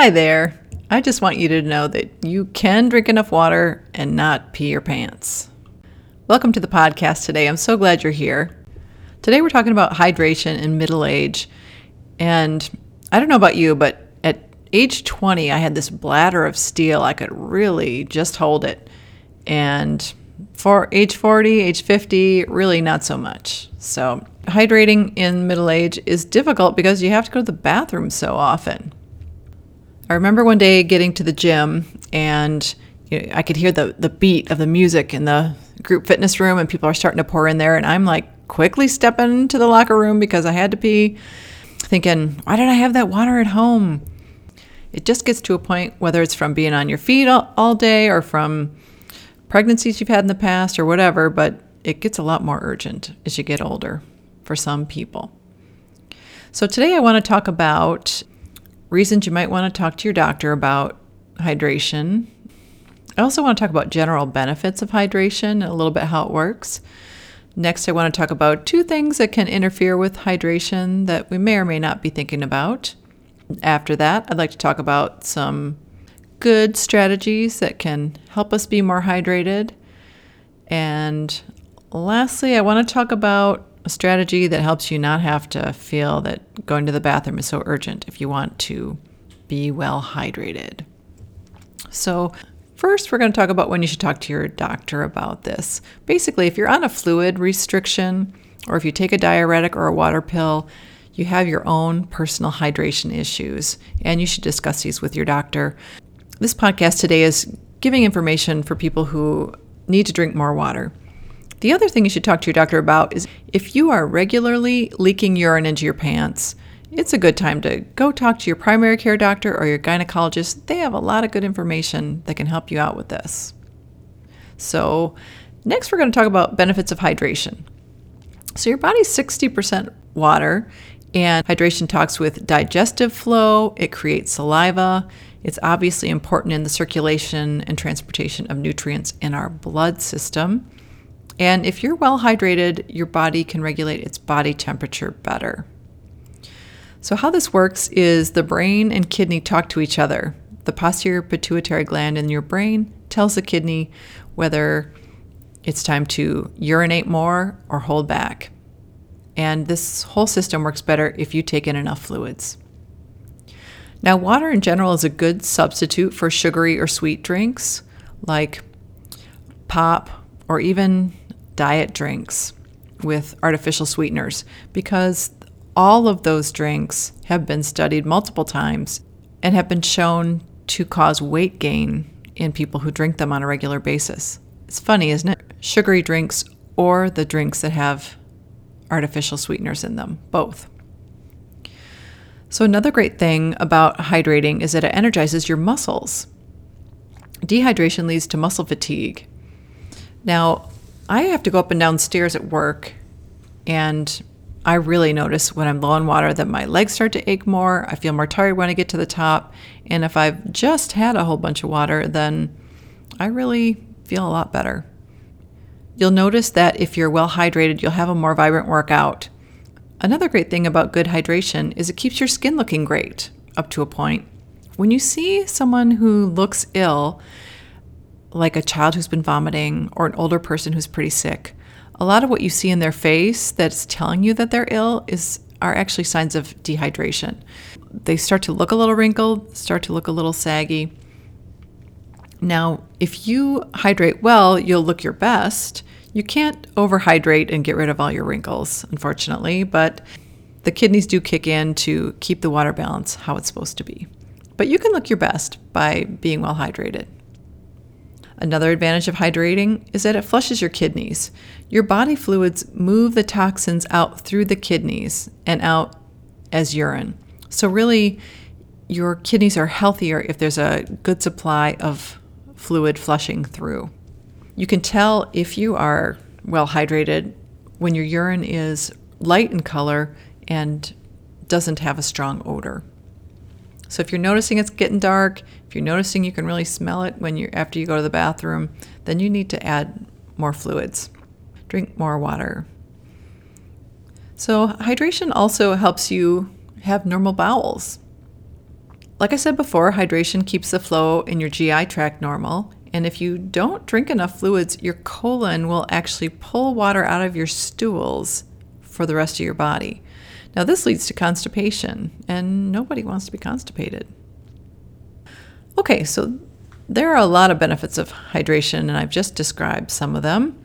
Hi there. I just want you to know that you can drink enough water and not pee your pants. Welcome to the podcast today. I'm so glad you're here. Today we're talking about hydration in middle age. And I don't know about you, but at age 20, I had this bladder of steel. I could really just hold it. And for age 40, age 50, really not so much. So, hydrating in middle age is difficult because you have to go to the bathroom so often. I remember one day getting to the gym and you know, I could hear the, the beat of the music in the group fitness room, and people are starting to pour in there. And I'm like quickly stepping into the locker room because I had to pee, thinking, why did I have that water at home? It just gets to a point, whether it's from being on your feet all, all day or from pregnancies you've had in the past or whatever, but it gets a lot more urgent as you get older for some people. So, today I want to talk about reasons you might want to talk to your doctor about hydration. I also want to talk about general benefits of hydration a little bit how it works. Next, I want to talk about two things that can interfere with hydration that we may or may not be thinking about. After that, I'd like to talk about some good strategies that can help us be more hydrated. And lastly, I want to talk about a strategy that helps you not have to feel that going to the bathroom is so urgent if you want to be well hydrated. So, first, we're going to talk about when you should talk to your doctor about this. Basically, if you're on a fluid restriction, or if you take a diuretic or a water pill, you have your own personal hydration issues, and you should discuss these with your doctor. This podcast today is giving information for people who need to drink more water. The other thing you should talk to your doctor about is if you are regularly leaking urine into your pants, it's a good time to go talk to your primary care doctor or your gynecologist. They have a lot of good information that can help you out with this. So, next we're going to talk about benefits of hydration. So, your body's 60% water, and hydration talks with digestive flow, it creates saliva. It's obviously important in the circulation and transportation of nutrients in our blood system. And if you're well hydrated, your body can regulate its body temperature better. So, how this works is the brain and kidney talk to each other. The posterior pituitary gland in your brain tells the kidney whether it's time to urinate more or hold back. And this whole system works better if you take in enough fluids. Now, water in general is a good substitute for sugary or sweet drinks like pop or even diet drinks with artificial sweeteners because all of those drinks have been studied multiple times and have been shown to cause weight gain in people who drink them on a regular basis. It's funny, isn't it? Sugary drinks or the drinks that have artificial sweeteners in them, both. So, another great thing about hydrating is that it energizes your muscles. Dehydration leads to muscle fatigue. Now, I have to go up and down stairs at work, and I really notice when I'm low on water that my legs start to ache more. I feel more tired when I get to the top. And if I've just had a whole bunch of water, then I really feel a lot better. You'll notice that if you're well hydrated, you'll have a more vibrant workout. Another great thing about good hydration is it keeps your skin looking great up to a point. When you see someone who looks ill, like a child who's been vomiting or an older person who's pretty sick, a lot of what you see in their face that's telling you that they're ill is are actually signs of dehydration. They start to look a little wrinkled, start to look a little saggy. Now, if you hydrate well, you'll look your best. You can't overhydrate and get rid of all your wrinkles, unfortunately, but the kidneys do kick in to keep the water balance how it's supposed to be. But you can look your best by being well hydrated. Another advantage of hydrating is that it flushes your kidneys. Your body fluids move the toxins out through the kidneys and out as urine. So, really, your kidneys are healthier if there's a good supply of fluid flushing through. You can tell if you are well hydrated when your urine is light in color and doesn't have a strong odor. So if you're noticing it's getting dark, if you're noticing you can really smell it when you're after you go to the bathroom, then you need to add more fluids. Drink more water. So hydration also helps you have normal bowels. like I said before, hydration keeps the flow in your GI tract normal. And if you don't drink enough fluids, your colon will actually pull water out of your stools for the rest of your body. Now, this leads to constipation, and nobody wants to be constipated. Okay, so there are a lot of benefits of hydration, and I've just described some of them.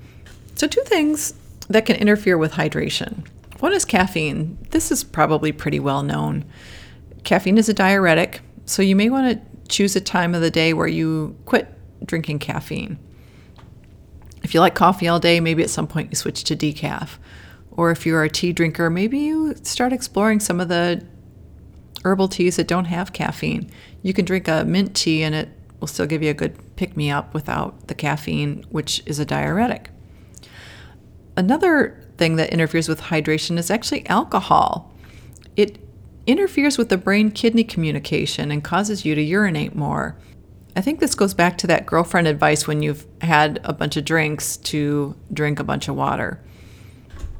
So, two things that can interfere with hydration. One is caffeine. This is probably pretty well known. Caffeine is a diuretic, so you may want to choose a time of the day where you quit drinking caffeine. If you like coffee all day, maybe at some point you switch to decaf. Or if you're a tea drinker, maybe you start exploring some of the herbal teas that don't have caffeine. You can drink a mint tea and it will still give you a good pick me up without the caffeine, which is a diuretic. Another thing that interferes with hydration is actually alcohol. It interferes with the brain kidney communication and causes you to urinate more. I think this goes back to that girlfriend advice when you've had a bunch of drinks to drink a bunch of water.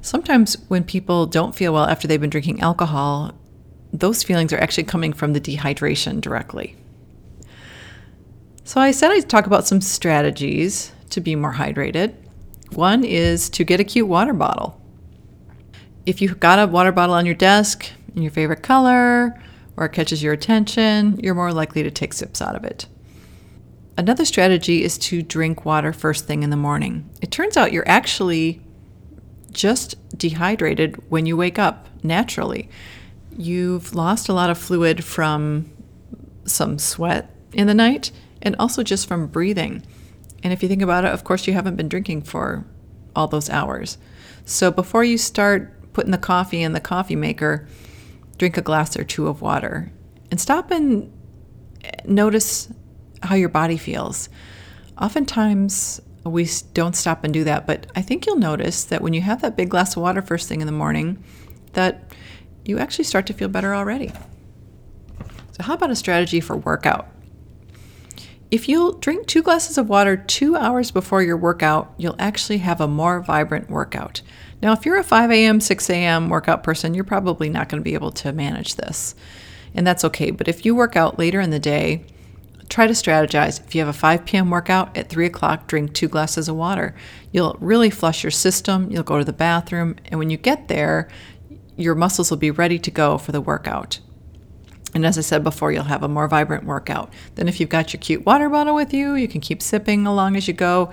Sometimes when people don't feel well after they've been drinking alcohol, those feelings are actually coming from the dehydration directly. So I said I'd talk about some strategies to be more hydrated. One is to get a cute water bottle. If you've got a water bottle on your desk in your favorite color or it catches your attention, you're more likely to take sips out of it. Another strategy is to drink water first thing in the morning. It turns out you're actually just dehydrated when you wake up naturally. You've lost a lot of fluid from some sweat in the night and also just from breathing. And if you think about it, of course, you haven't been drinking for all those hours. So before you start putting the coffee in the coffee maker, drink a glass or two of water and stop and notice how your body feels. Oftentimes, we don't stop and do that, but I think you'll notice that when you have that big glass of water first thing in the morning, that you actually start to feel better already. So, how about a strategy for workout? If you'll drink two glasses of water two hours before your workout, you'll actually have a more vibrant workout. Now, if you're a 5 a.m., 6 a.m. workout person, you're probably not going to be able to manage this. And that's okay. But if you work out later in the day, try to strategize. If you have a 5 p.m. workout at 3 o'clock, drink two glasses of water. You'll really flush your system. You'll go to the bathroom. And when you get there, your muscles will be ready to go for the workout. And as I said before, you'll have a more vibrant workout. Then, if you've got your cute water bottle with you, you can keep sipping along as you go.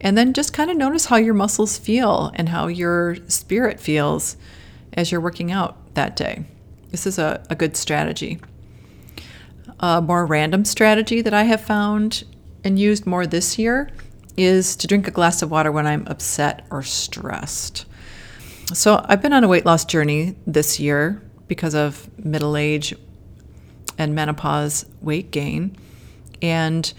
And then just kind of notice how your muscles feel and how your spirit feels as you're working out that day. This is a, a good strategy. A more random strategy that I have found and used more this year is to drink a glass of water when I'm upset or stressed. So, I've been on a weight loss journey this year because of middle age and menopause weight gain. And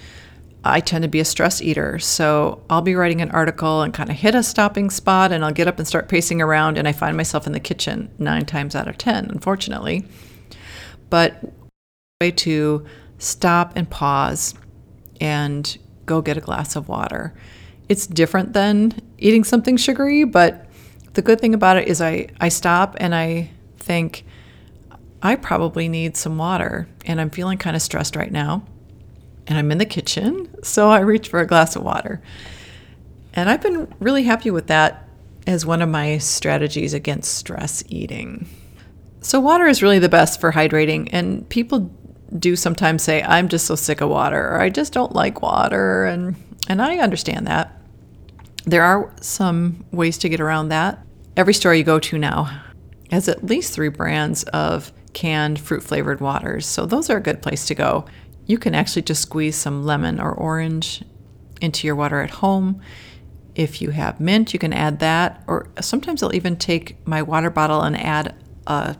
I tend to be a stress eater. So I'll be writing an article and kind of hit a stopping spot, and I'll get up and start pacing around, and I find myself in the kitchen nine times out of 10, unfortunately. But way to stop and pause and go get a glass of water. It's different than eating something sugary, but the good thing about it is I, I stop and I think, I probably need some water and I'm feeling kind of stressed right now. And I'm in the kitchen, so I reach for a glass of water. And I've been really happy with that as one of my strategies against stress eating. So, water is really the best for hydrating, and people do sometimes say, I'm just so sick of water, or I just don't like water. And, and I understand that. There are some ways to get around that. Every store you go to now has at least three brands of canned fruit flavored waters. So those are a good place to go. You can actually just squeeze some lemon or orange into your water at home. If you have mint, you can add that. Or sometimes I'll even take my water bottle and add a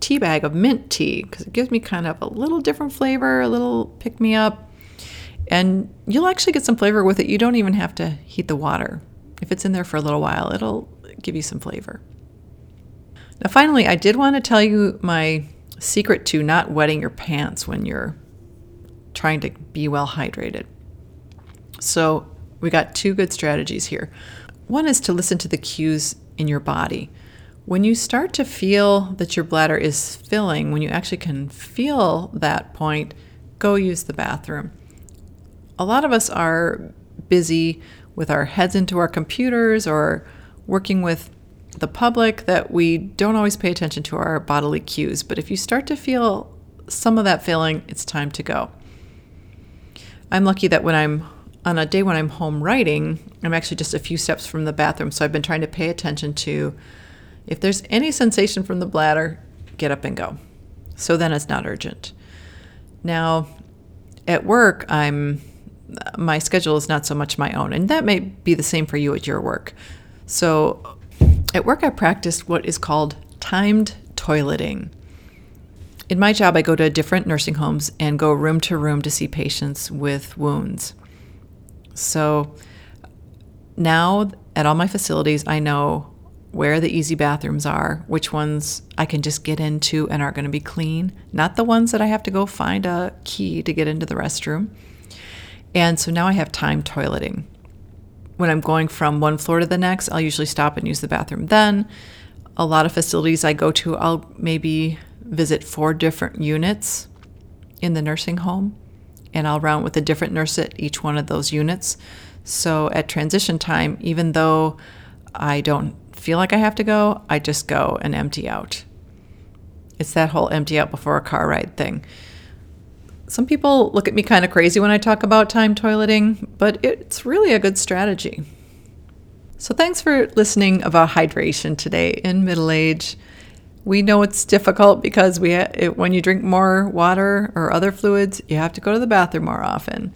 tea bag of mint tea because it gives me kind of a little different flavor, a little pick me up. And you'll actually get some flavor with it. You don't even have to heat the water. If it's in there for a little while, it'll give you some flavor. Now, finally, I did want to tell you my secret to not wetting your pants when you're trying to be well hydrated. So, we got two good strategies here. One is to listen to the cues in your body. when you start to feel that your bladder is filling, when you actually can feel that point, go use the bathroom. A lot of us are busy with our heads into our computers or working with the public that we don't always pay attention to our bodily cues. But if you start to feel some of that feeling, it's time to go. I'm lucky that when I'm on a day when I'm home writing, I'm actually just a few steps from the bathroom. So I've been trying to pay attention to if there's any sensation from the bladder, get up and go. So then it's not urgent. Now, at work, I'm my schedule is not so much my own, and that may be the same for you at your work. So, at work, I practiced what is called timed toileting. In my job, I go to different nursing homes and go room to room to see patients with wounds. So now at all my facilities, I know where the easy bathrooms are, which ones I can just get into and are going to be clean, not the ones that I have to go find a key to get into the restroom. And so now I have timed toileting. When I'm going from one floor to the next, I'll usually stop and use the bathroom then. A lot of facilities I go to, I'll maybe visit four different units in the nursing home, and I'll round with a different nurse at each one of those units. So at transition time, even though I don't feel like I have to go, I just go and empty out. It's that whole empty out before a car ride thing. Some people look at me kind of crazy when I talk about timed toileting, but it's really a good strategy. So, thanks for listening about hydration today in middle age. We know it's difficult because we it, when you drink more water or other fluids, you have to go to the bathroom more often.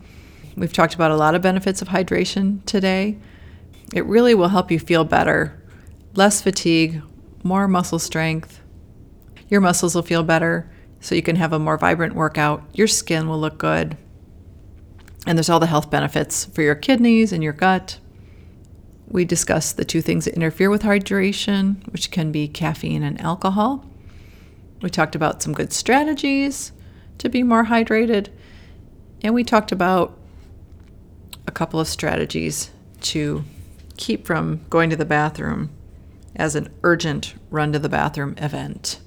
We've talked about a lot of benefits of hydration today. It really will help you feel better less fatigue, more muscle strength. Your muscles will feel better, so you can have a more vibrant workout. Your skin will look good. And there's all the health benefits for your kidneys and your gut. We discussed the two things that interfere with hydration, which can be caffeine and alcohol. We talked about some good strategies to be more hydrated. And we talked about a couple of strategies to keep from going to the bathroom as an urgent run to the bathroom event.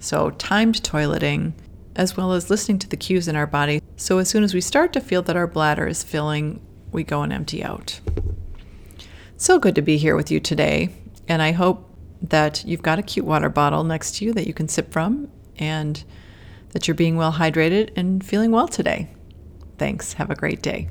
So, timed toileting, as well as listening to the cues in our body. So, as soon as we start to feel that our bladder is filling, we go and empty out. So good to be here with you today. And I hope that you've got a cute water bottle next to you that you can sip from and that you're being well hydrated and feeling well today. Thanks. Have a great day.